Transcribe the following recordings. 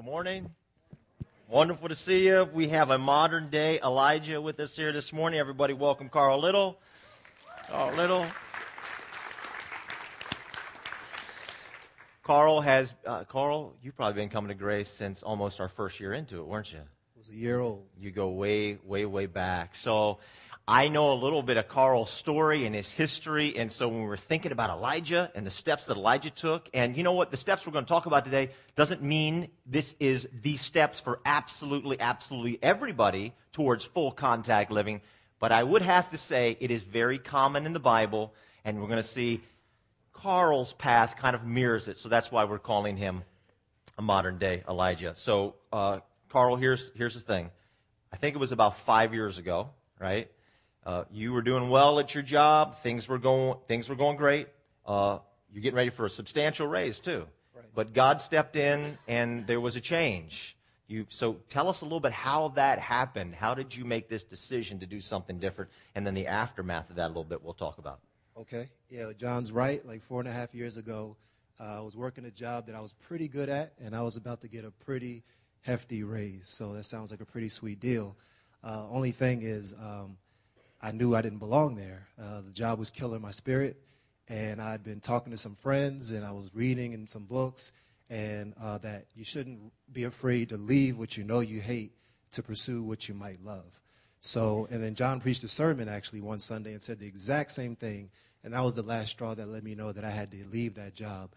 Good morning. Wonderful to see you. We have a modern day Elijah with us here this morning. Everybody, welcome Carl Little. Carl Little. Carl has, uh, Carl, you've probably been coming to Grace since almost our first year into it, weren't you? It was a year old. You go way, way, way back. So I know a little bit of Carl's story and his history. And so when we were thinking about Elijah and the steps that Elijah took, and you know what? The steps we're going to talk about today doesn't mean this is the steps for absolutely, absolutely everybody towards full contact living. But I would have to say it is very common in the Bible. And we're going to see Carl's path kind of mirrors it. So that's why we're calling him a modern day Elijah. So, uh, Carl, here's, here's the thing. I think it was about five years ago, right? Uh, you were doing well at your job. Things were going, things were going great. Uh, you're getting ready for a substantial raise, too. Right. But God stepped in and there was a change. You, so tell us a little bit how that happened. How did you make this decision to do something different? And then the aftermath of that a little bit we'll talk about. Okay. Yeah, John's right. Like four and a half years ago, uh, I was working a job that I was pretty good at, and I was about to get a pretty hefty raise. So that sounds like a pretty sweet deal. Uh, only thing is, um, I knew I didn't belong there. Uh, the job was killing my spirit, and I'd been talking to some friends, and I was reading in some books, and uh, that you shouldn't be afraid to leave what you know you hate to pursue what you might love. So, and then John preached a sermon actually one Sunday and said the exact same thing, and that was the last straw that let me know that I had to leave that job.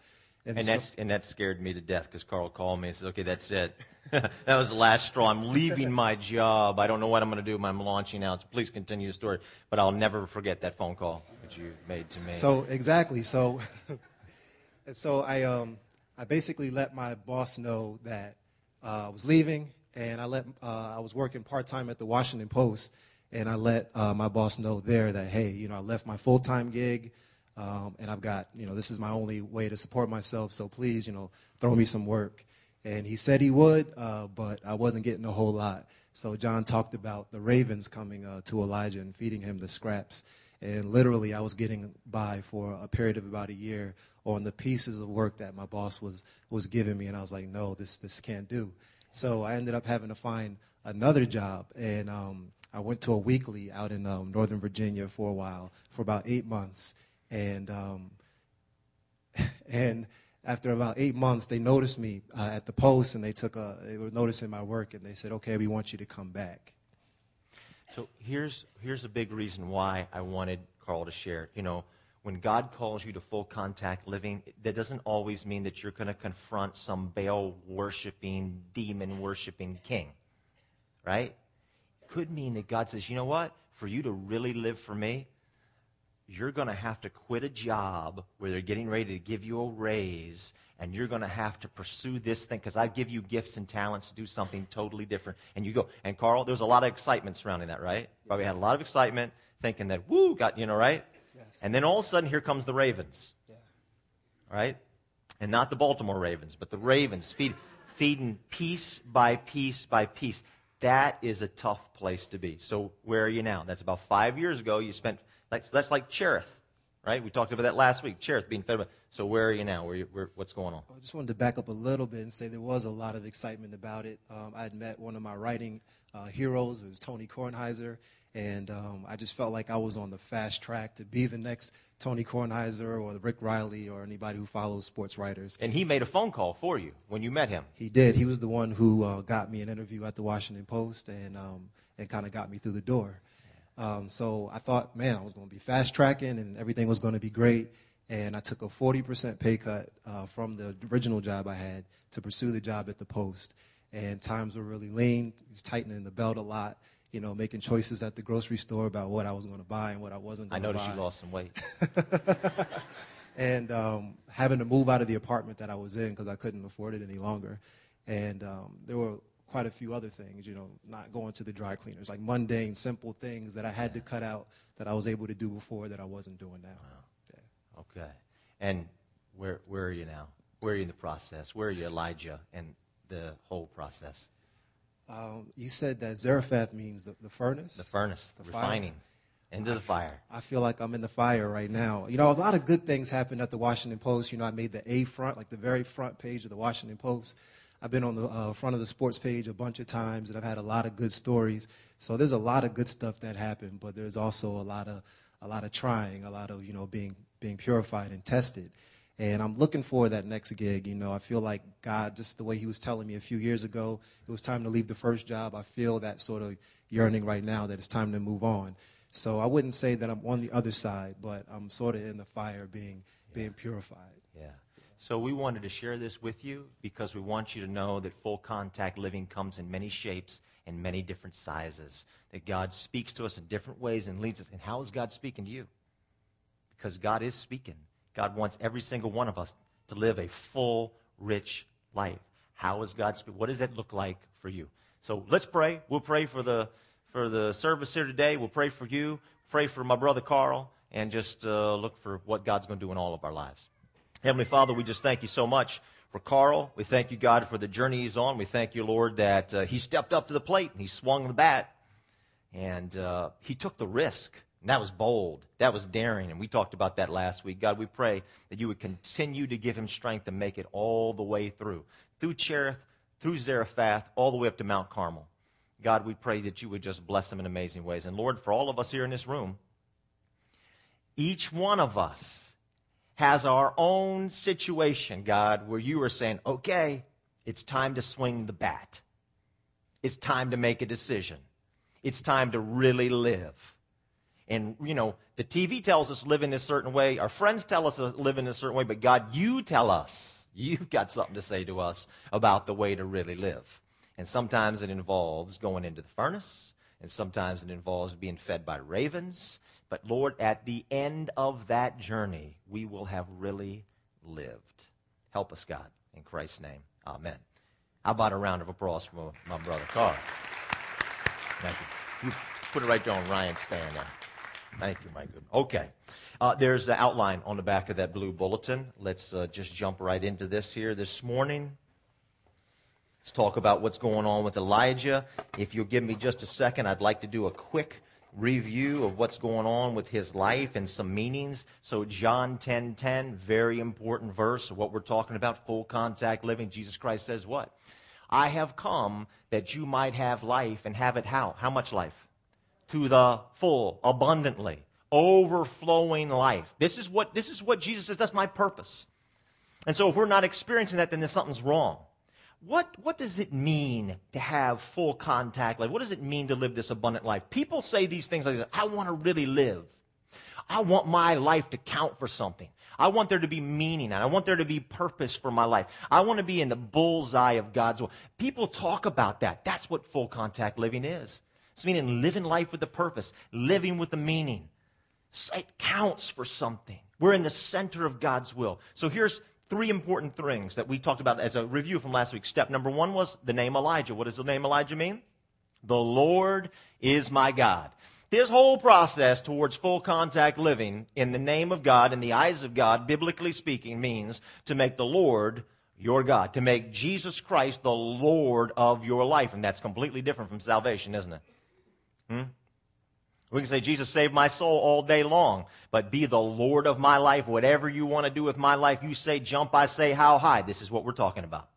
And, and, that's, and that scared me to death because Carl called me and said, okay, that's it. that was the last straw. I'm leaving my job. I don't know what I'm going to do. I'm launching out. So please continue the story. But I'll never forget that phone call that you made to me. So, exactly. So, so I, um, I basically let my boss know that uh, I was leaving, and I, let, uh, I was working part time at the Washington Post, and I let uh, my boss know there that, hey, you know, I left my full time gig. Um, and I've got, you know, this is my only way to support myself, so please, you know, throw me some work. And he said he would, uh, but I wasn't getting a whole lot. So John talked about the ravens coming uh, to Elijah and feeding him the scraps. And literally, I was getting by for a period of about a year on the pieces of work that my boss was, was giving me. And I was like, no, this, this can't do. So I ended up having to find another job. And um, I went to a weekly out in um, Northern Virginia for a while, for about eight months and um, and after about eight months, they noticed me uh, at the post, and they took a they were noticing my work, and they said, "Okay, we want you to come back." So here's here's a big reason why I wanted Carl to share. You know, when God calls you to full contact living, that doesn't always mean that you're going to confront some Baal worshiping, demon worshiping king, right? It could mean that God says, "You know what? For you to really live for me, you're going to have to quit a job where they're getting ready to give you a raise and you're going to have to pursue this thing because I give you gifts and talents to do something totally different. And you go. And Carl, there was a lot of excitement surrounding that, right? Probably had a lot of excitement thinking that, woo, got, you know, right? Yes. And then all of a sudden, here comes the Ravens. Yeah. Right? And not the Baltimore Ravens, but the Ravens feed, feeding piece by piece by piece. That is a tough place to be. So where are you now? That's about five years ago. You spent that's, that's like Cherith, right? We talked about that last week. Cherith being fed. So where are you now? Where, you, where what's going on? I just wanted to back up a little bit and say there was a lot of excitement about it. Um, I had met one of my writing uh, heroes, it was Tony Kornheiser, and um, I just felt like I was on the fast track to be the next Tony Kornheiser or Rick Reilly or anybody who follows sports writers. And he made a phone call for you when you met him. He did. He was the one who uh, got me an interview at the Washington Post and um, and kind of got me through the door. Um, so I thought, man, I was going to be fast tracking and everything was going to be great. And I took a 40% pay cut uh, from the original job I had to pursue the job at the Post. And times were really lean. He's tightening the belt a lot. You know, making choices at the grocery store about what I was going to buy and what I wasn't going to buy. I noticed you lost some weight. and um, having to move out of the apartment that I was in because I couldn't afford it any longer. And um, there were quite a few other things, you know, not going to the dry cleaners, like mundane, simple things that I had to cut out that I was able to do before that I wasn't doing now. Wow. Yeah. Okay. And where, where are you now? Where are you in the process? Where are you, Elijah, and the whole process? Um, you said that Zarephath means the, the furnace? The furnace, the, the refining. Fire. Into the fire. I feel like I'm in the fire right now. You know, a lot of good things happened at the Washington Post. You know, I made the A front, like the very front page of the Washington Post. I've been on the uh, front of the sports page a bunch of times, and I've had a lot of good stories. So there's a lot of good stuff that happened, but there's also a lot of a lot of trying, a lot of you know being being purified and tested. And I'm looking for that next gig. You know, I feel like God, just the way He was telling me a few years ago, it was time to leave the first job. I feel that sort of yearning right now that it's time to move on. So I wouldn't say that I'm on the other side, but I'm sort of in the fire being, yeah. being purified. Yeah. So we wanted to share this with you because we want you to know that full contact living comes in many shapes and many different sizes. That God speaks to us in different ways and leads us. And how is God speaking to you? Because God is speaking. God wants every single one of us to live a full, rich life. How is God speaking? What does that look like for you? So let's pray. We'll pray for the for the service here today. We'll pray for you, pray for my brother Carl, and just uh, look for what God's going to do in all of our lives. Heavenly Father, we just thank you so much for Carl. We thank you, God, for the journey he's on. We thank you, Lord, that uh, he stepped up to the plate and he swung the bat and uh, he took the risk. And that was bold. That was daring. And we talked about that last week. God, we pray that you would continue to give him strength to make it all the way through, through Cherith, through Zarephath, all the way up to Mount Carmel. God, we pray that you would just bless him in amazing ways. And Lord, for all of us here in this room, each one of us has our own situation, God, where you are saying, okay, it's time to swing the bat. It's time to make a decision. It's time to really live. And, you know, the TV tells us live in a certain way. Our friends tell us live in a certain way. But God, you tell us, you've got something to say to us about the way to really live. And sometimes it involves going into the furnace, and sometimes it involves being fed by ravens. But Lord, at the end of that journey, we will have really lived. Help us, God. In Christ's name, amen. How about a round of applause for my brother Carl? Thank you. you put it right there on Ryan's stand there. Thank you, my good. Okay. Uh, there's the outline on the back of that blue bulletin. Let's uh, just jump right into this here this morning. Let's talk about what's going on with Elijah. If you'll give me just a second, I'd like to do a quick review of what's going on with his life and some meanings. So John 10:10, 10, 10, very important verse of what we're talking about, full contact living. Jesus Christ says what? I have come that you might have life and have it how? How much life? To the full, abundantly, overflowing life. This is what this is what Jesus says that's my purpose. And so if we're not experiencing that then there's something's wrong what, what does it mean to have full contact life? What does it mean to live this abundant life? People say these things like, I want to really live. I want my life to count for something. I want there to be meaning and I want there to be purpose for my life. I want to be in the bullseye of God's will. People talk about that. That's what full contact living is. It's meaning living life with a purpose, living with a meaning. It counts for something. We're in the center of God's will. So here's three important things that we talked about as a review from last week. Step number one was the name Elijah. What does the name Elijah mean? The Lord is my God. This whole process towards full contact living in the name of God, in the eyes of God, biblically speaking, means to make the Lord your God, to make Jesus Christ the Lord of your life. And that's completely different from salvation, isn't it? Hmm? We can say, Jesus saved my soul all day long, but be the Lord of my life. Whatever you want to do with my life, you say jump, I say how high. This is what we're talking about.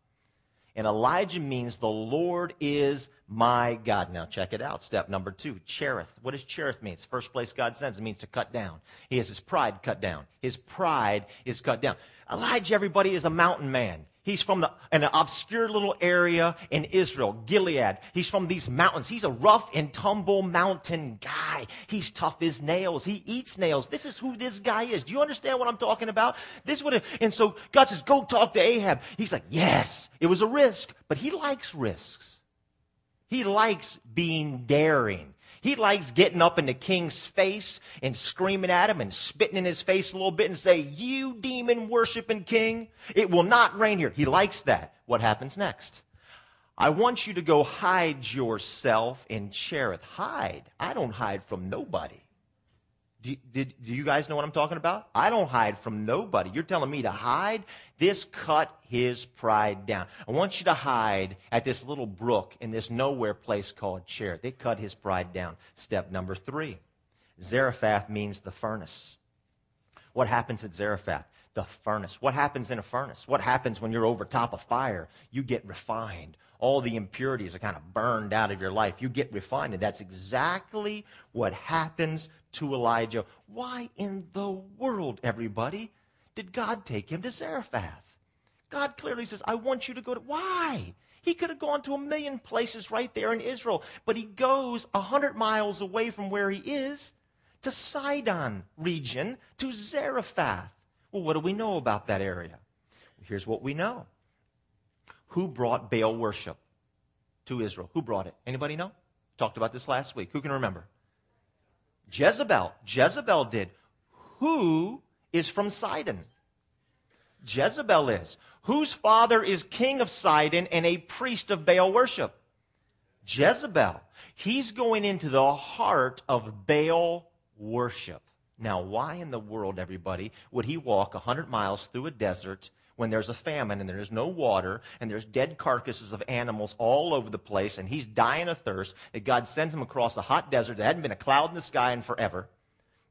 And Elijah means the Lord is my God. Now check it out. Step number two, Cherith. What does Cherith mean? It's the first place God sends. It means to cut down. He has his pride cut down. His pride is cut down. Elijah, everybody, is a mountain man. He's from the, an obscure little area in Israel, Gilead. He's from these mountains. He's a rough and tumble mountain guy. He's tough as nails. He eats nails. This is who this guy is. Do you understand what I'm talking about? This would and so God says, go talk to Ahab. He's like, yes, it was a risk, but he likes risks. He likes being daring. He likes getting up in the king's face and screaming at him and spitting in his face a little bit and say, You demon worshiping king, it will not rain here. He likes that. What happens next? I want you to go hide yourself in Cherith. Hide. I don't hide from nobody. Do, did, do you guys know what I'm talking about? I don't hide from nobody. You're telling me to hide? This cut his pride down. I want you to hide at this little brook in this nowhere place called Cherith. They cut his pride down. Step number three Zarephath means the furnace. What happens at Zarephath? the furnace. What happens in a furnace? What happens when you're over top of fire? You get refined. All the impurities are kind of burned out of your life. You get refined. And that's exactly what happens to Elijah. Why in the world, everybody, did God take him to Zarephath? God clearly says, I want you to go to. Why? He could have gone to a million places right there in Israel, but he goes a hundred miles away from where he is to Sidon region, to Zarephath. Well, what do we know about that area? Here's what we know. Who brought Baal worship to Israel? Who brought it? Anybody know? Talked about this last week. Who can remember? Jezebel. Jezebel did. Who is from Sidon? Jezebel is. Whose father is king of Sidon and a priest of Baal worship? Jezebel. He's going into the heart of Baal worship. Now, why in the world, everybody, would he walk 100 miles through a desert when there's a famine and there's no water and there's dead carcasses of animals all over the place and he's dying of thirst? That God sends him across a hot desert that hadn't been a cloud in the sky in forever.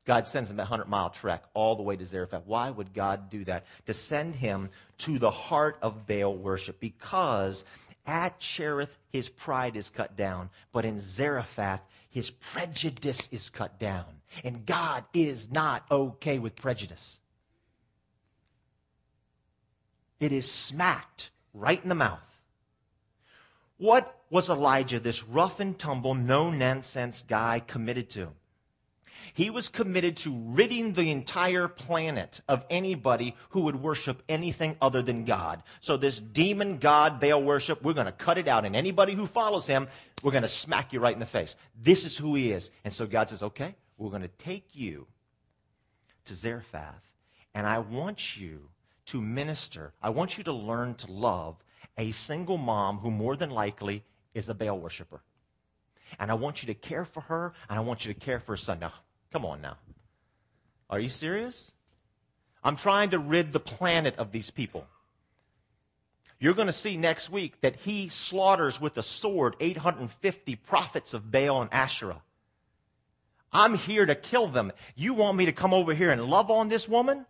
God sends him a 100 mile trek all the way to Zarephath. Why would God do that? To send him to the heart of Baal worship. Because at Cherith, his pride is cut down, but in Zarephath, his prejudice is cut down. And God is not okay with prejudice. It is smacked right in the mouth. What was Elijah, this rough and tumble, no nonsense guy, committed to? He was committed to ridding the entire planet of anybody who would worship anything other than God. So, this demon God Baal worship, we're going to cut it out. And anybody who follows him, we're going to smack you right in the face. This is who he is. And so God says, okay, we're going to take you to Zarephath, and I want you to minister. I want you to learn to love a single mom who more than likely is a Baal worshiper. And I want you to care for her, and I want you to care for her son. Now, come on now. Are you serious? I'm trying to rid the planet of these people. You're going to see next week that he slaughters with a sword 850 prophets of Baal and Asherah. I'm here to kill them. You want me to come over here and love on this woman?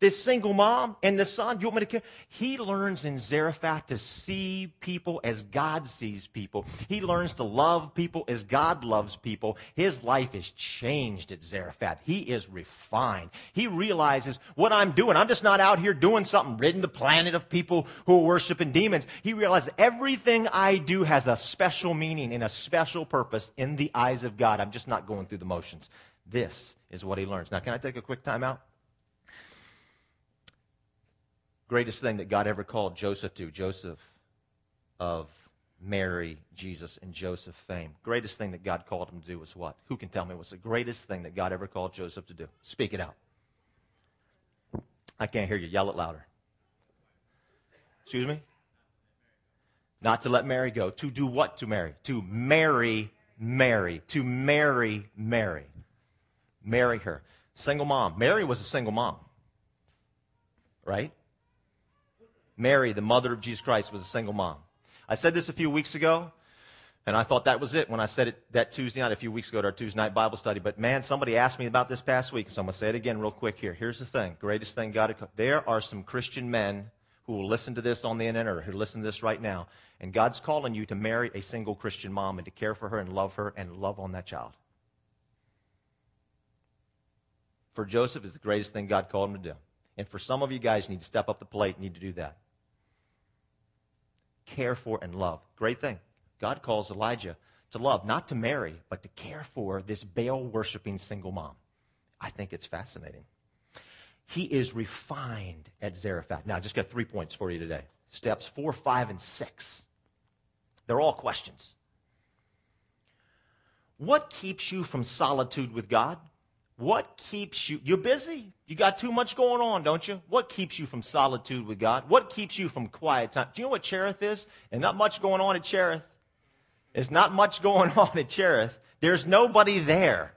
This single mom and the son, you want me to care? He learns in Zarephath to see people as God sees people. He learns to love people as God loves people. His life is changed at Zarephath. He is refined. He realizes what I'm doing. I'm just not out here doing something, ridding the planet of people who are worshiping demons. He realizes everything I do has a special meaning and a special purpose in the eyes of God. I'm just not going through the motions. This is what he learns. Now, can I take a quick time out? Greatest thing that God ever called Joseph to, Joseph of Mary, Jesus, and Joseph fame. Greatest thing that God called him to do was what? Who can tell me what's the greatest thing that God ever called Joseph to do? Speak it out. I can't hear you. Yell it louder. Excuse me? Not to let Mary go. To do what to Mary? To marry Mary. To marry Mary. Marry her. Single mom. Mary was a single mom. Right? Mary, the mother of Jesus Christ, was a single mom. I said this a few weeks ago, and I thought that was it when I said it that Tuesday night, a few weeks ago at our Tuesday night Bible study. But man, somebody asked me about this past week, so I'm going to say it again real quick here. Here's the thing greatest thing God, there are some Christian men who will listen to this on the internet or who listen to this right now, and God's calling you to marry a single Christian mom and to care for her and love her and love on that child. For Joseph is the greatest thing God called him to do. And for some of you guys, you need to step up the plate, you need to do that care for, and love. Great thing. God calls Elijah to love, not to marry, but to care for this Baal worshiping single mom. I think it's fascinating. He is refined at Zarephath. Now, I just got three points for you today steps four, five, and six. They're all questions. What keeps you from solitude with God? What keeps you? You're busy. You got too much going on, don't you? What keeps you from solitude with God? What keeps you from quiet time? Do you know what Cherith is? And not much going on at Cherith. There's not much going on at Cherith. There's nobody there.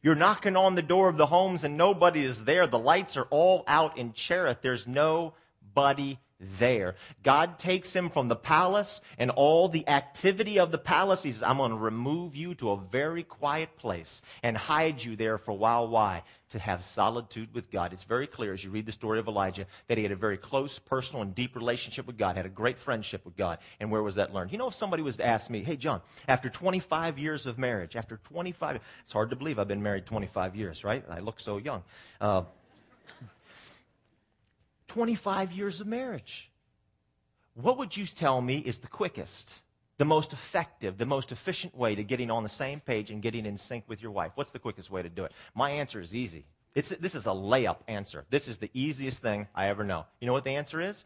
You're knocking on the door of the homes and nobody is there. The lights are all out in Cherith. There's nobody there. God takes him from the palace and all the activity of the palace. He says, I'm going to remove you to a very quiet place and hide you there for a while. Why? To have solitude with God. It's very clear as you read the story of Elijah that he had a very close, personal, and deep relationship with God, had a great friendship with God. And where was that learned? You know, if somebody was to ask me, hey, John, after 25 years of marriage, after 25, it's hard to believe I've been married 25 years, right? I look so young. Uh, 25 years of marriage. What would you tell me is the quickest, the most effective, the most efficient way to getting on the same page and getting in sync with your wife? What's the quickest way to do it? My answer is easy. It's, this is a layup answer. This is the easiest thing I ever know. You know what the answer is?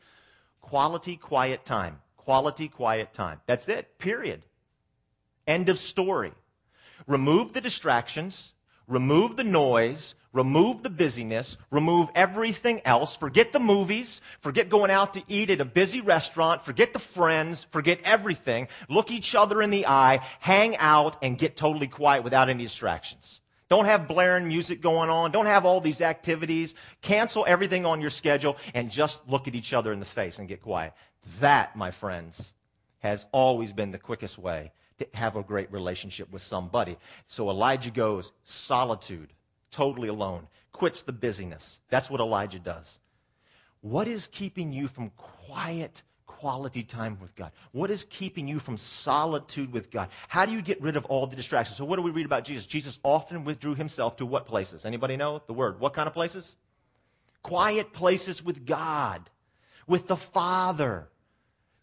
Quality, quiet time. Quality, quiet time. That's it, period. End of story. Remove the distractions, remove the noise, remove the busyness, remove everything else, forget the movies, forget going out to eat at a busy restaurant, forget the friends, forget everything, look each other in the eye, hang out, and get totally quiet without any distractions. Don't have blaring music going on. Don't have all these activities. Cancel everything on your schedule and just look at each other in the face and get quiet. That, my friends, has always been the quickest way to have a great relationship with somebody. So Elijah goes solitude totally alone, quits the busyness. That's what Elijah does. What is keeping you from quiet, quality time with God? What is keeping you from solitude with God? How do you get rid of all the distractions? So what do we read about Jesus? Jesus often withdrew himself to what places? Anybody know the word? What kind of places? Quiet places with God, with the Father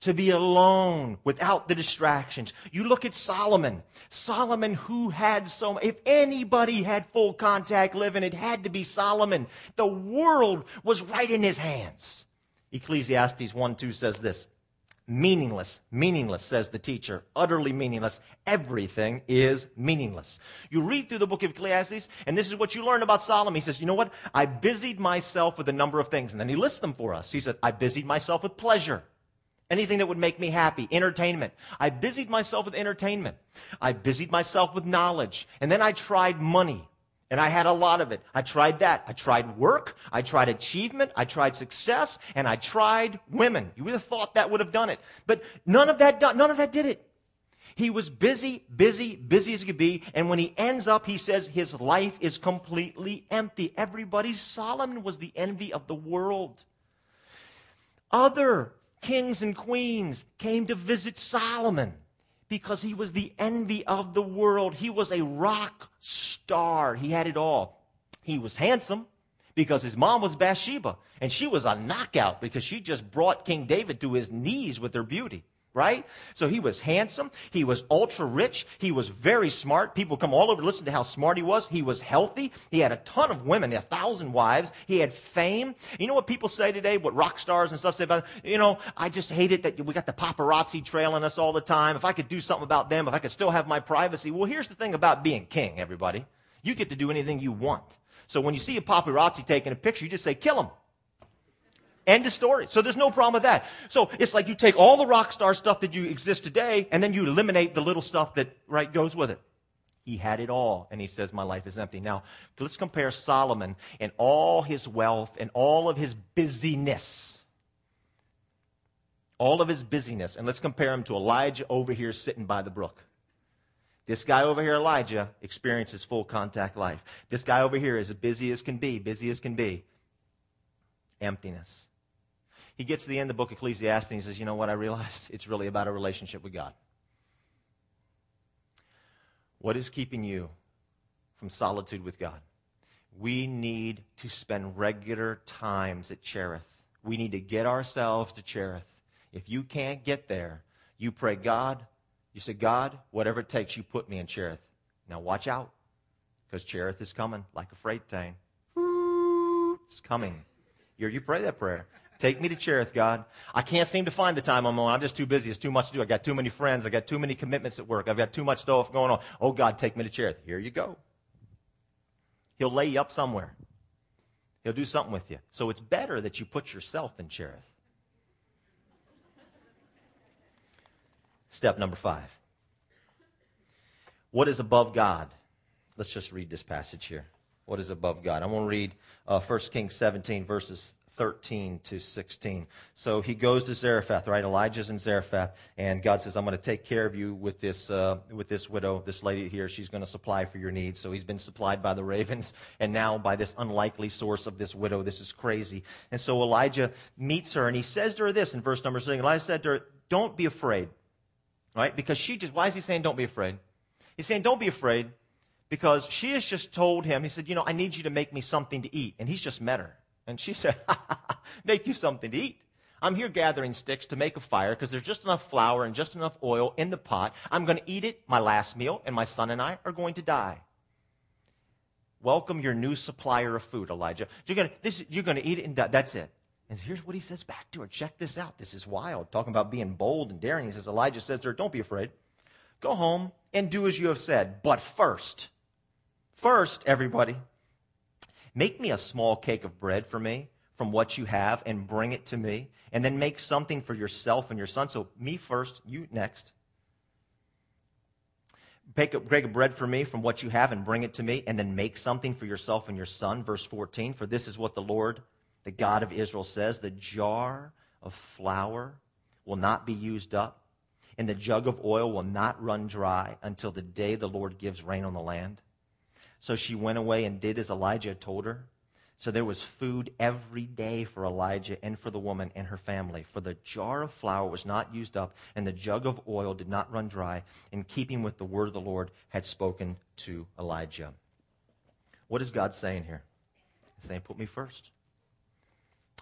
to be alone without the distractions. You look at Solomon. Solomon, who had so, if anybody had full contact living, it had to be Solomon. The world was right in his hands. Ecclesiastes 1 2 says this meaningless, meaningless, says the teacher, utterly meaningless. Everything is meaningless. You read through the book of Ecclesiastes, and this is what you learn about Solomon. He says, You know what? I busied myself with a number of things. And then he lists them for us. He said, I busied myself with pleasure anything that would make me happy, entertainment. I busied myself with entertainment. I busied myself with knowledge. And then I tried money. And I had a lot of it. I tried that. I tried work. I tried achievement. I tried success. And I tried women. You would have thought that would have done it. But none of that, none of that did it. He was busy, busy, busy as he could be. And when he ends up, he says his life is completely empty. Everybody, Solomon was the envy of the world. Other kings and queens came to visit Solomon because he was the envy of the world. He was a rock star. He had it all. He was handsome because his mom was Bathsheba, and she was a knockout because she just brought King David to his knees with her beauty right? So he was handsome. He was ultra rich. He was very smart. People come all over to listen to how smart he was. He was healthy. He had a ton of women, a thousand wives. He had fame. You know what people say today, what rock stars and stuff say about, you know, I just hate it that we got the paparazzi trailing us all the time. If I could do something about them, if I could still have my privacy. Well, here's the thing about being king, everybody. You get to do anything you want. So when you see a paparazzi taking a picture, you just say, kill him. End of story. So there's no problem with that. So it's like you take all the rock star stuff that you exist today, and then you eliminate the little stuff that right goes with it. He had it all, and he says, My life is empty. Now, let's compare Solomon and all his wealth and all of his busyness. All of his busyness. And let's compare him to Elijah over here sitting by the brook. This guy over here, Elijah, experiences full contact life. This guy over here is as busy as can be, busy as can be. Emptiness he gets to the end of the book of Ecclesiastes and he says, You know what? I realized it's really about a relationship with God. What is keeping you from solitude with God? We need to spend regular times at Cherith. We need to get ourselves to Cherith. If you can't get there, you pray, God, you say, God, whatever it takes, you put me in Cherith. Now watch out, because Cherith is coming like a freight train. It's coming. You pray that prayer. Take me to Cherith, God. I can't seem to find the time I'm on. I'm just too busy. It's too much to do. I got too many friends. I got too many commitments at work. I've got too much stuff going on. Oh, God, take me to Cherith. Here you go. He'll lay you up somewhere. He'll do something with you. So it's better that you put yourself in Cherith. Step number five. What is above God? Let's just read this passage here. What is above God? I'm going to read uh, 1 Kings 17, verses 13 to 16. So he goes to Zarephath, right? Elijah's in Zarephath, and God says, I'm going to take care of you with this, uh, with this widow, this lady here. She's going to supply for your needs. So he's been supplied by the ravens, and now by this unlikely source of this widow. This is crazy. And so Elijah meets her, and he says to her this in verse number 6. Elijah said to her, Don't be afraid. Right? Because she just, why is he saying don't be afraid? He's saying don't be afraid because she has just told him, he said, You know, I need you to make me something to eat. And he's just met her. And she said, Make you something to eat. I'm here gathering sticks to make a fire because there's just enough flour and just enough oil in the pot. I'm going to eat it, my last meal, and my son and I are going to die. Welcome your new supplier of food, Elijah. You're going to, this, you're going to eat it and die. That's it. And here's what he says back to her. Check this out. This is wild. Talking about being bold and daring. He says, Elijah says to her, Don't be afraid. Go home and do as you have said. But first, first, everybody, make me a small cake of bread for me from what you have and bring it to me. And then make something for yourself and your son. So, me first, you next. Bake a, break a bread for me from what you have and bring it to me. And then make something for yourself and your son. Verse 14. For this is what the Lord, the God of Israel, says The jar of flour will not be used up and the jug of oil will not run dry until the day the Lord gives rain on the land. So she went away and did as Elijah told her. So there was food every day for Elijah and for the woman and her family. For the jar of flour was not used up, and the jug of oil did not run dry, in keeping with the word of the Lord had spoken to Elijah. What is God saying here? He's saying, Put me first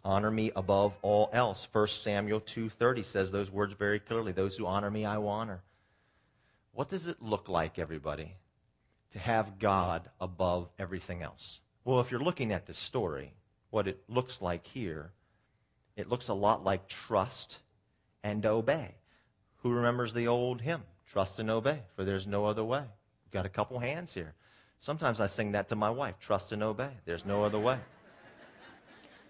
honor me above all else 1 samuel 2.30 says those words very clearly those who honor me i will honor what does it look like everybody to have god above everything else. Well if you're looking at this story what it looks like here it looks a lot like trust and obey. Who remembers the old hymn trust and obey for there's no other way We've got a couple hands here. Sometimes i sing that to my wife trust and obey there's no other way.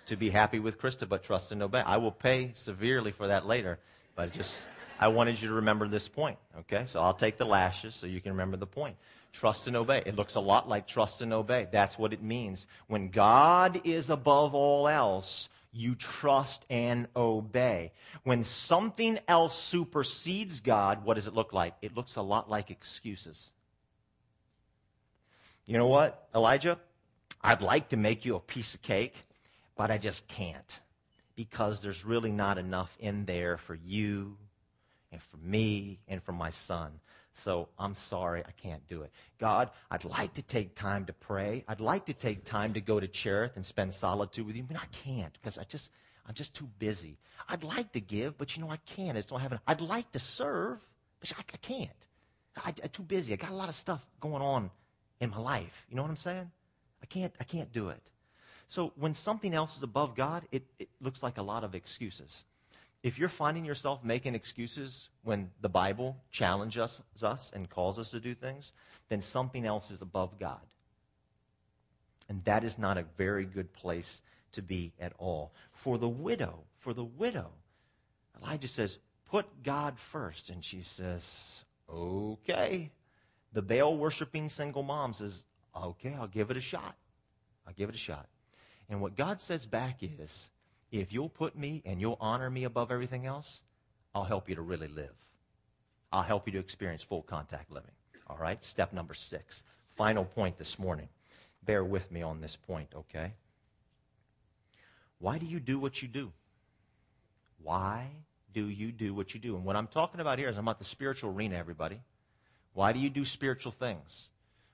To be happy with Krista, but trust and obey. I will pay severely for that later, but just I wanted you to remember this point. Okay, so I'll take the lashes so you can remember the point. Trust and obey. It looks a lot like trust and obey. That's what it means. When God is above all else, you trust and obey. When something else supersedes God, what does it look like? It looks a lot like excuses. You know what, Elijah? I'd like to make you a piece of cake but I just can't because there's really not enough in there for you and for me and for my son. So I'm sorry, I can't do it. God, I'd like to take time to pray. I'd like to take time to go to Cherith and spend solitude with you, but I can't because I just I'm just too busy. I'd like to give, but you know I can't. I just don't have it. I'd like to serve, but I, I can't. I, I'm too busy. I got a lot of stuff going on in my life. You know what I'm saying? I can't. I can't do it. So when something else is above God, it, it looks like a lot of excuses. If you're finding yourself making excuses when the Bible challenges us and calls us to do things, then something else is above God. And that is not a very good place to be at all. For the widow, for the widow, Elijah says, put God first. And she says, okay. The Baal worshiping single mom says, okay, I'll give it a shot. I'll give it a shot. And what God says back is, if you'll put me and you'll honor me above everything else, I'll help you to really live. I'll help you to experience full contact living. All right? Step number six. Final point this morning. Bear with me on this point, okay? Why do you do what you do? Why do you do what you do? And what I'm talking about here is I'm about the spiritual arena, everybody. Why do you do spiritual things?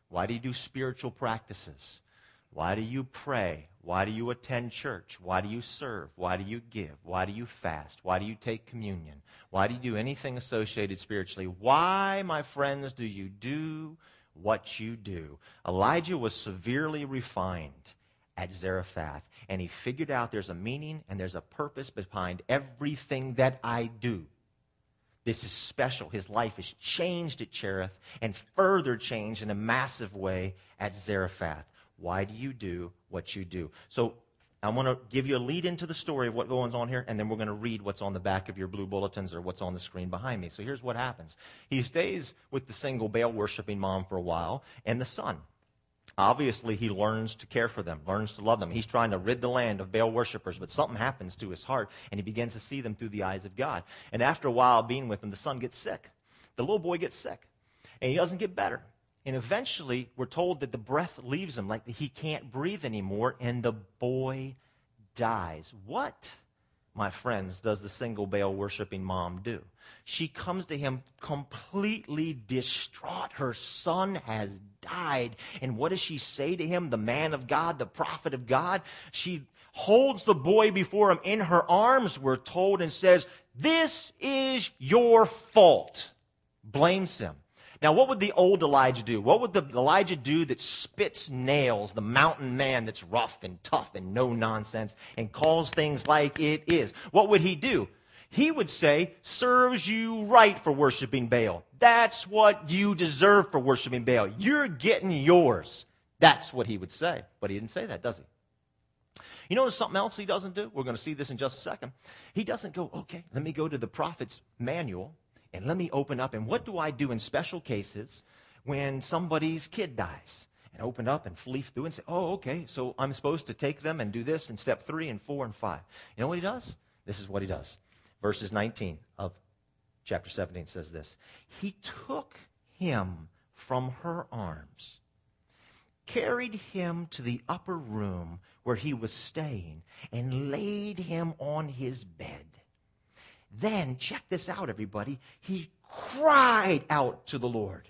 Why do you do spiritual practices? Why do you pray? Why do you attend church? Why do you serve? Why do you give? Why do you fast? Why do you take communion? Why do you do anything associated spiritually? Why, my friends, do you do what you do? Elijah was severely refined at Zarephath, and he figured out there's a meaning and there's a purpose behind everything that I do. This is special. His life is changed at Cherith and further changed in a massive way at Zarephath. Why do you do what you do? So I want to give you a lead into the story of what goes on here, and then we're going to read what's on the back of your blue bulletins or what's on the screen behind me. So here's what happens. He stays with the single Baal worshiping mom for a while and the son. Obviously, he learns to care for them, learns to love them. He's trying to rid the land of Baal worshippers, but something happens to his heart, and he begins to see them through the eyes of God. And after a while being with them, the son gets sick. The little boy gets sick, and he doesn't get better. And eventually, we're told that the breath leaves him, like he can't breathe anymore, and the boy dies. What, my friends, does the single Baal worshiping mom do? She comes to him completely distraught. Her son has died. And what does she say to him, the man of God, the prophet of God? She holds the boy before him in her arms, we're told, and says, This is your fault. Blames him. Now, what would the old Elijah do? What would the Elijah do that spits nails, the mountain man that's rough and tough and no nonsense and calls things like it is? What would he do? He would say, serves you right for worshiping Baal. That's what you deserve for worshiping Baal. You're getting yours. That's what he would say. But he didn't say that, does he? You notice something else he doesn't do? We're going to see this in just a second. He doesn't go, okay, let me go to the prophet's manual and let me open up. And what do I do in special cases when somebody's kid dies? And open up and leaf through and say, oh, okay, so I'm supposed to take them and do this in step three and four and five. You know what he does? This is what he does. Verses 19 of chapter 17 says this He took him from her arms, carried him to the upper room where he was staying, and laid him on his bed. Then, check this out, everybody. He cried out to the Lord.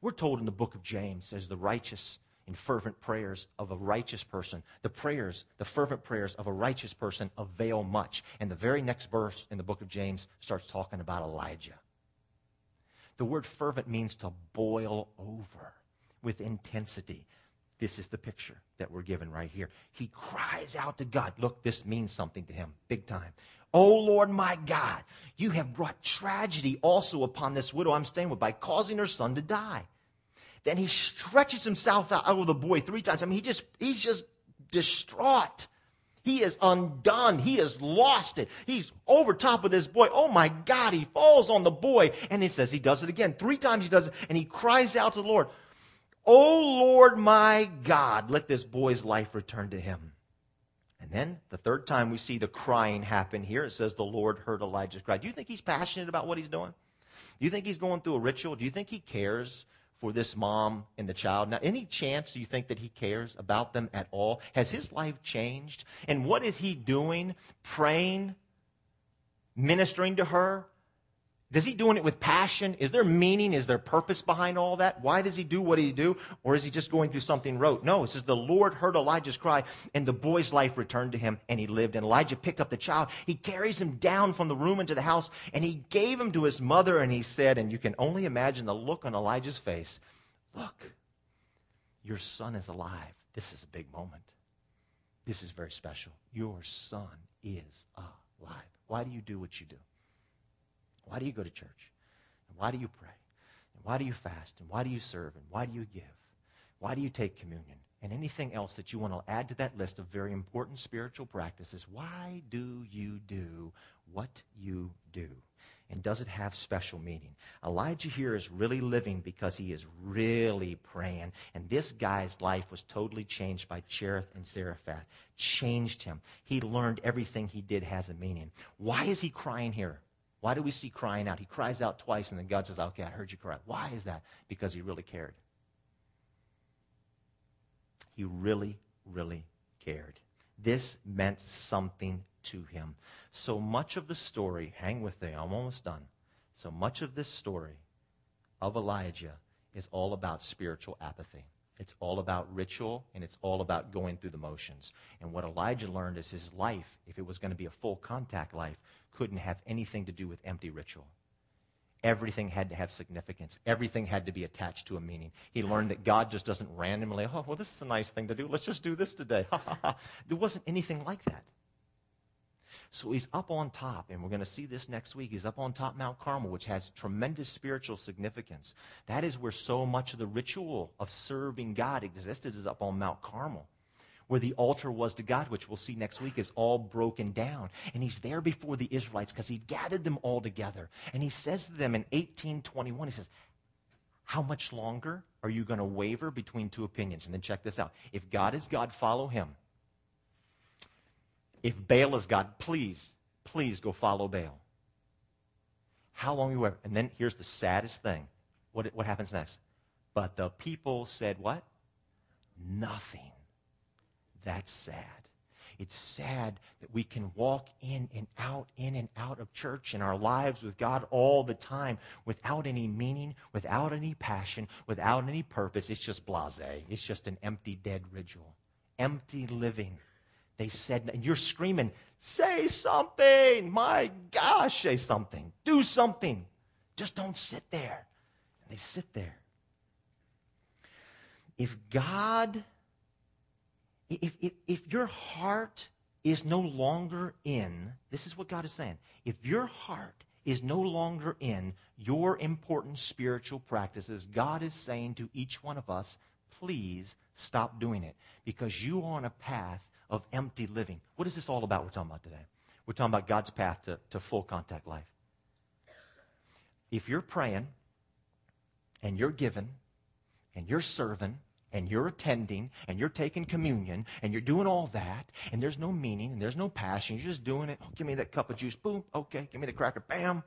We're told in the book of James, says the righteous and fervent prayers of a righteous person, the prayers, the fervent prayers of a righteous person avail much. And the very next verse in the book of James starts talking about Elijah. The word fervent means to boil over with intensity. This is the picture that we're given right here. He cries out to God. Look, this means something to him, big time. Oh Lord my God, you have brought tragedy also upon this widow I'm staying with by causing her son to die. Then he stretches himself out over the boy three times. I mean, he just he's just distraught. He is undone. He has lost it. He's over top of this boy. Oh my God, he falls on the boy. And he says he does it again. Three times he does it. And he cries out to the Lord, Oh Lord my God, let this boy's life return to him. And then the third time we see the crying happen here, it says the Lord heard Elijah's cry. Do you think he's passionate about what he's doing? Do you think he's going through a ritual? Do you think he cares for this mom and the child? Now, any chance do you think that he cares about them at all? Has his life changed? And what is he doing? Praying, ministering to her, is he doing it with passion? Is there meaning? Is there purpose behind all that? Why does he do what he do? Or is he just going through something rote? No, it says the Lord heard Elijah's cry, and the boy's life returned to him, and he lived. And Elijah picked up the child. He carries him down from the room into the house, and he gave him to his mother, and he said, and you can only imagine the look on Elijah's face Look, your son is alive. This is a big moment. This is very special. Your son is alive. Why do you do what you do? Why do you go to church? And why do you pray? And why do you fast? And why do you serve? And why do you give? Why do you take communion? And anything else that you want to add to that list of very important spiritual practices. Why do you do what you do? And does it have special meaning? Elijah here is really living because he is really praying. And this guy's life was totally changed by Cherith and Zarephath. Changed him. He learned everything he did has a meaning. Why is he crying here? Why do we see crying out? He cries out twice, and then God says, Okay, I heard you cry. Why is that? Because he really cared. He really, really cared. This meant something to him. So much of the story, hang with me, I'm almost done. So much of this story of Elijah is all about spiritual apathy. It's all about ritual and it's all about going through the motions. And what Elijah learned is his life, if it was going to be a full contact life, couldn't have anything to do with empty ritual. Everything had to have significance. Everything had to be attached to a meaning. He learned that God just doesn't randomly, oh, well, this is a nice thing to do. Let's just do this today. there wasn't anything like that. So he's up on top, and we're going to see this next week. He's up on top Mount Carmel, which has tremendous spiritual significance. That is where so much of the ritual of serving God existed, is up on Mount Carmel where the altar was to God, which we'll see next week, is all broken down. And he's there before the Israelites because he gathered them all together. And he says to them in 1821, he says, How much longer are you going to waver between two opinions? And then check this out. If God is God, follow him. If Baal is God, please, please go follow Baal. How long you waver? And then here's the saddest thing. What, what happens next? But the people said what? Nothing. That's sad. It's sad that we can walk in and out, in and out of church in our lives with God all the time without any meaning, without any passion, without any purpose. It's just blase. It's just an empty, dead ritual. Empty living. They said, and you're screaming, say something. My gosh, say something. Do something. Just don't sit there. And they sit there. If God if, if, if your heart is no longer in, this is what God is saying. If your heart is no longer in your important spiritual practices, God is saying to each one of us, please stop doing it because you are on a path of empty living. What is this all about we're talking about today? We're talking about God's path to, to full contact life. If you're praying and you're giving and you're serving and you're attending and you're taking communion and you're doing all that and there's no meaning and there's no passion. You're just doing it. Oh, give me that cup of juice. Boom. Okay. Give me the cracker. Bam.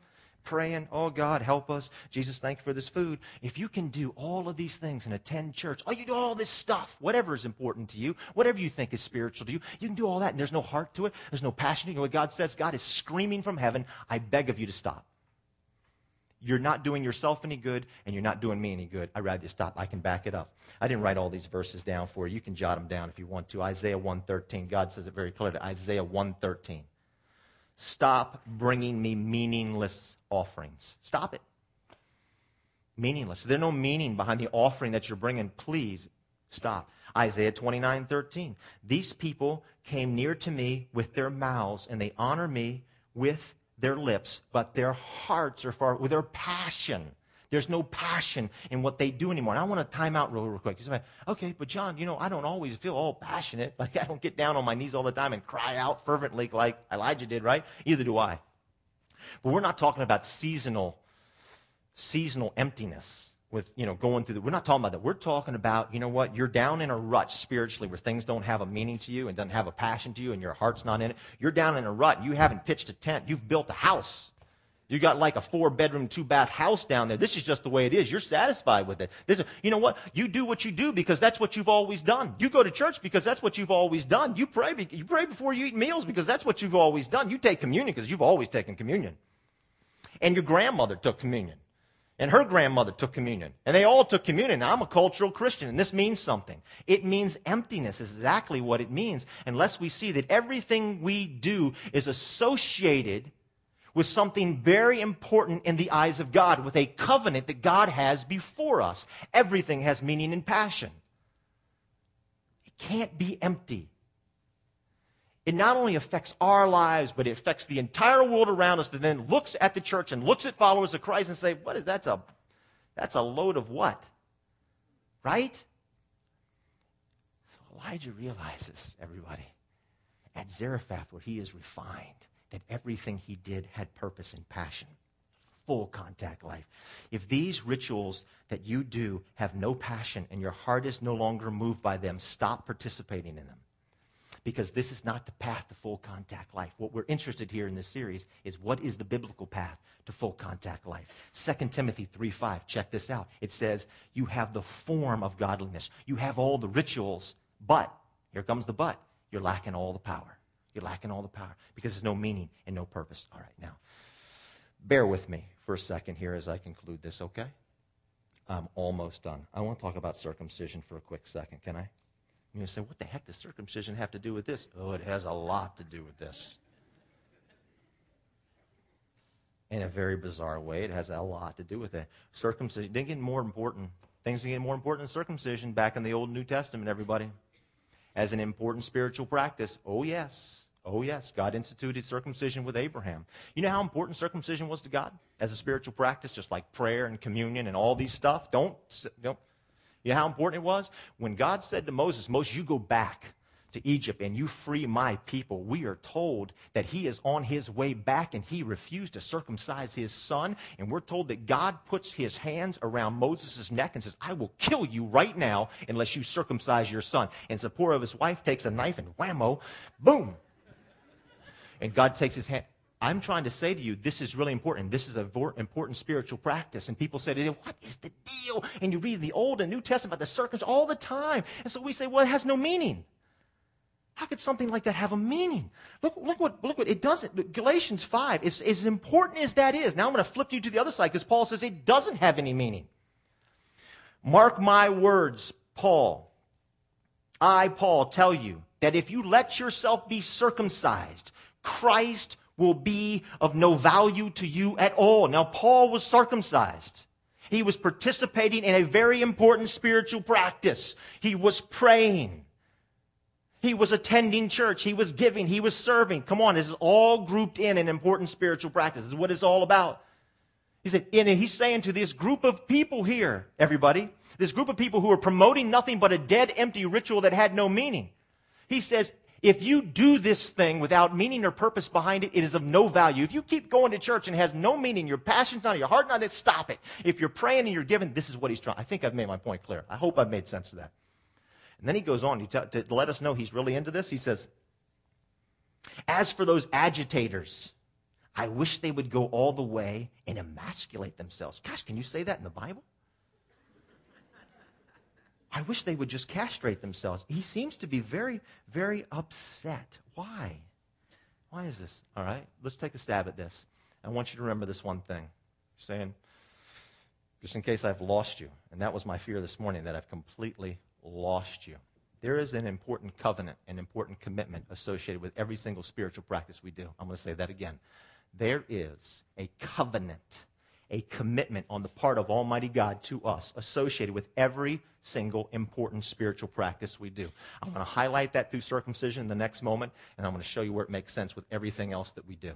Praying. Oh, God, help us. Jesus, thank you for this food. If you can do all of these things and attend church, oh, you do all this stuff, whatever is important to you, whatever you think is spiritual to you, you can do all that and there's no heart to it. There's no passion. You know what God says? God is screaming from heaven. I beg of you to stop. You're not doing yourself any good, and you're not doing me any good. I'd rather you stop. I can back it up. I didn't write all these verses down for you. You can jot them down if you want to. Isaiah 113. God says it very clearly. Isaiah 113. Stop bringing me meaningless offerings. Stop it. Meaningless. There's no meaning behind the offering that you're bringing. Please stop. Isaiah 29 13. These people came near to me with their mouths, and they honor me with their lips, but their hearts are far with their passion. There's no passion in what they do anymore. And I want to time out real, real quick. Like, okay, but John, you know, I don't always feel all passionate. Like, I don't get down on my knees all the time and cry out fervently like Elijah did, right? Either do I. But we're not talking about seasonal, seasonal emptiness with, you know, going through the, we're not talking about that. We're talking about, you know what, you're down in a rut spiritually where things don't have a meaning to you and doesn't have a passion to you and your heart's not in it. You're down in a rut. You haven't pitched a tent. You've built a house. You got like a four bedroom, two bath house down there. This is just the way it is. You're satisfied with it. This, you know what? You do what you do because that's what you've always done. You go to church because that's what you've always done. You pray, you pray before you eat meals because that's what you've always done. You take communion because you've always taken communion. And your grandmother took communion and her grandmother took communion. And they all took communion. Now, I'm a cultural Christian, and this means something. It means emptiness, is exactly what it means, unless we see that everything we do is associated with something very important in the eyes of God, with a covenant that God has before us. Everything has meaning and passion. It can't be empty it not only affects our lives, but it affects the entire world around us that then looks at the church and looks at followers of Christ and say, what is that's a that's a load of what? Right? So Elijah realizes, everybody, at Zarephath where he is refined, that everything he did had purpose and passion. Full contact life. If these rituals that you do have no passion and your heart is no longer moved by them, stop participating in them because this is not the path to full contact life. What we're interested here in this series is what is the biblical path to full contact life. 2 Timothy 3:5. Check this out. It says, "You have the form of godliness. You have all the rituals, but here comes the but. You're lacking all the power. You're lacking all the power because there's no meaning and no purpose." All right, now. Bear with me for a second here as I conclude this, okay? I'm almost done. I want to talk about circumcision for a quick second, can I? you say, what the heck does circumcision have to do with this? Oh, it has a lot to do with this. In a very bizarre way, it has a lot to do with it. Circumcision didn't get more important. Things didn't get more important than circumcision back in the Old New Testament, everybody. As an important spiritual practice. Oh, yes. Oh, yes. God instituted circumcision with Abraham. You know how important circumcision was to God as a spiritual practice, just like prayer and communion and all these stuff? Don't, don't you know how important it was? When God said to Moses, Moses, you go back to Egypt and you free my people, we are told that he is on his way back and he refused to circumcise his son. And we're told that God puts his hands around Moses' neck and says, I will kill you right now unless you circumcise your son. And Zipporah, his wife, takes a knife and whammo, boom. And God takes his hand. I'm trying to say to you, this is really important. This is an important spiritual practice. And people say to me, what is the deal? And you read the Old and New Testament about the circumcision all the time. And so we say, well, it has no meaning. How could something like that have a meaning? Look, look what, look what it doesn't. Galatians 5 is as important as that is. Now I'm going to flip you to the other side because Paul says it doesn't have any meaning. Mark my words, Paul. I, Paul, tell you that if you let yourself be circumcised, Christ will be of no value to you at all. Now, Paul was circumcised. He was participating in a very important spiritual practice. He was praying. He was attending church. He was giving. He was serving. Come on, this is all grouped in an important spiritual practice. This is what it's all about. He said, and he's saying to this group of people here, everybody, this group of people who are promoting nothing but a dead, empty ritual that had no meaning. He says, if you do this thing without meaning or purpose behind it, it is of no value. If you keep going to church and has no meaning, your passion's not, your heart not, it, stop it. If you're praying and you're giving, this is what he's trying. I think I've made my point clear. I hope I've made sense of that. And then he goes on to, to let us know he's really into this. He says, As for those agitators, I wish they would go all the way and emasculate themselves. Gosh, can you say that in the Bible? I wish they would just castrate themselves. He seems to be very, very upset. Why? Why is this? All right, let's take a stab at this. I want you to remember this one thing. saying, just in case I've lost you, and that was my fear this morning, that I've completely lost you. There is an important covenant, an important commitment associated with every single spiritual practice we do. I'm going to say that again. There is a covenant a commitment on the part of Almighty God to us associated with every single important spiritual practice we do. I'm going to highlight that through circumcision in the next moment, and I'm going to show you where it makes sense with everything else that we do.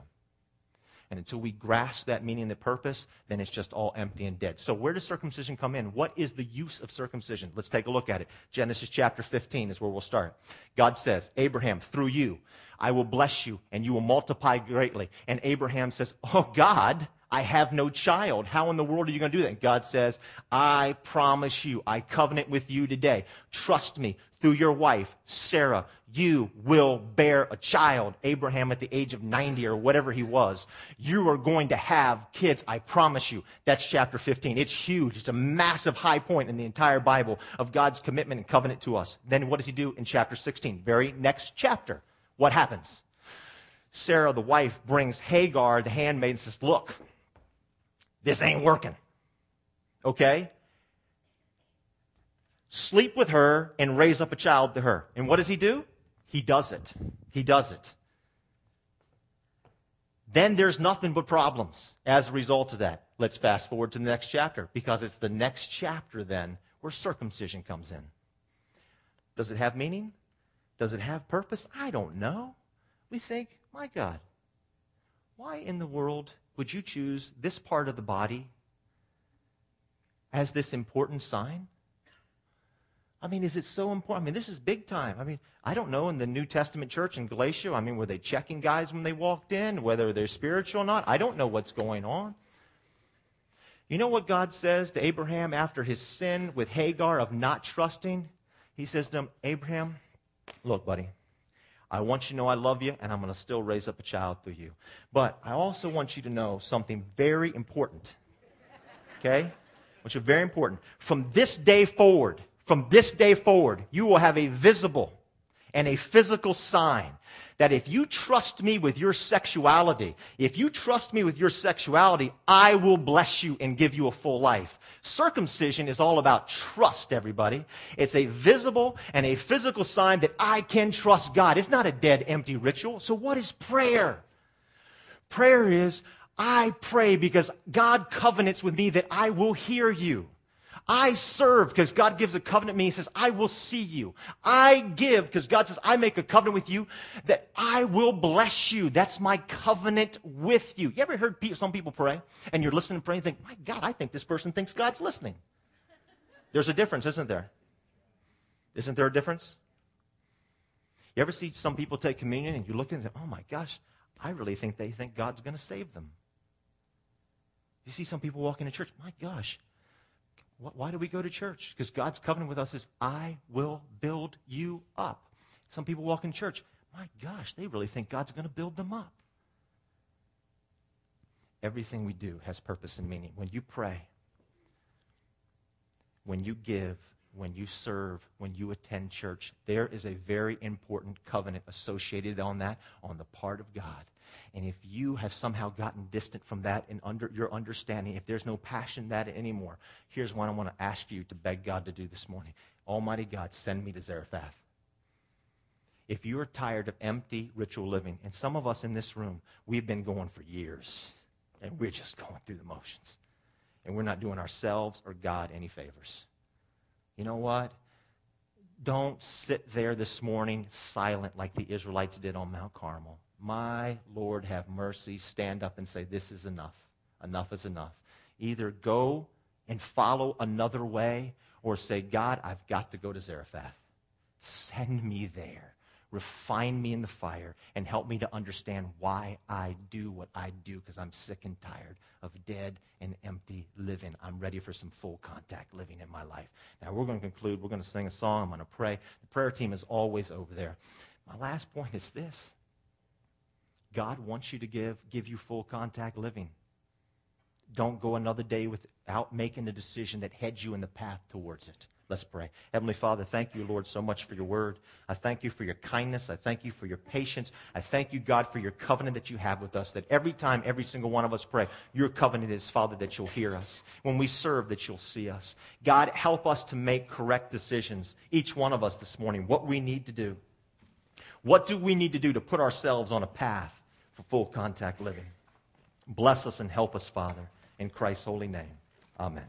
And until we grasp that meaning and the purpose, then it's just all empty and dead. So, where does circumcision come in? What is the use of circumcision? Let's take a look at it. Genesis chapter 15 is where we'll start. God says, Abraham, through you, I will bless you, and you will multiply greatly. And Abraham says, Oh, God, I have no child. How in the world are you going to do that? And God says, I promise you, I covenant with you today. Trust me, through your wife, Sarah, you will bear a child. Abraham at the age of 90 or whatever he was. You are going to have kids, I promise you. That's chapter 15. It's huge. It's a massive high point in the entire Bible of God's commitment and covenant to us. Then what does he do in chapter 16? Very next chapter. What happens? Sarah, the wife, brings Hagar, the handmaid, and says, Look, this ain't working. Okay? Sleep with her and raise up a child to her. And what does he do? He does it. He does it. Then there's nothing but problems as a result of that. Let's fast forward to the next chapter because it's the next chapter then where circumcision comes in. Does it have meaning? Does it have purpose? I don't know. We think, my God, why in the world would you choose this part of the body as this important sign? I mean, is it so important? I mean, this is big time. I mean, I don't know in the New Testament church in Galatia, I mean, were they checking guys when they walked in, whether they're spiritual or not? I don't know what's going on. You know what God says to Abraham after his sin with Hagar of not trusting? He says to him, Abraham, look, buddy, I want you to know I love you, and I'm going to still raise up a child through you. But I also want you to know something very important. Okay? Which is very important. From this day forward, from this day forward, you will have a visible and a physical sign that if you trust me with your sexuality, if you trust me with your sexuality, I will bless you and give you a full life. Circumcision is all about trust, everybody. It's a visible and a physical sign that I can trust God. It's not a dead, empty ritual. So what is prayer? Prayer is, I pray because God covenants with me that I will hear you. I serve because God gives a covenant to me. He says, I will see you. I give because God says, I make a covenant with you that I will bless you. That's my covenant with you. You ever heard some people pray and you're listening to pray and think, my God, I think this person thinks God's listening. There's a difference, isn't there? Isn't there a difference? You ever see some people take communion and you look and say, oh my gosh, I really think they think God's going to save them. You see some people walk into church, my gosh, why do we go to church? Because God's covenant with us is, I will build you up. Some people walk in church, my gosh, they really think God's going to build them up. Everything we do has purpose and meaning. When you pray, when you give, when you serve, when you attend church, there is a very important covenant associated on that on the part of God. And if you have somehow gotten distant from that and under your understanding, if there's no passion that anymore, here's what I want to ask you to beg God to do this morning. Almighty God, send me to Zarephath. If you are tired of empty ritual living, and some of us in this room, we've been going for years, and we're just going through the motions, and we're not doing ourselves or God any favors. You know what? Don't sit there this morning silent like the Israelites did on Mount Carmel. My Lord, have mercy. Stand up and say, This is enough. Enough is enough. Either go and follow another way or say, God, I've got to go to Zarephath. Send me there. Refine me in the fire and help me to understand why I do what I do because I'm sick and tired of dead and empty living. I'm ready for some full contact living in my life. Now, we're going to conclude. We're going to sing a song. I'm going to pray. The prayer team is always over there. My last point is this God wants you to give, give you full contact living. Don't go another day without making a decision that heads you in the path towards it. Let's pray. Heavenly Father, thank you, Lord, so much for your word. I thank you for your kindness. I thank you for your patience. I thank you, God, for your covenant that you have with us, that every time, every single one of us pray, your covenant is, Father, that you'll hear us. When we serve, that you'll see us. God, help us to make correct decisions, each one of us this morning, what we need to do. What do we need to do to put ourselves on a path for full contact living? Bless us and help us, Father, in Christ's holy name. Amen.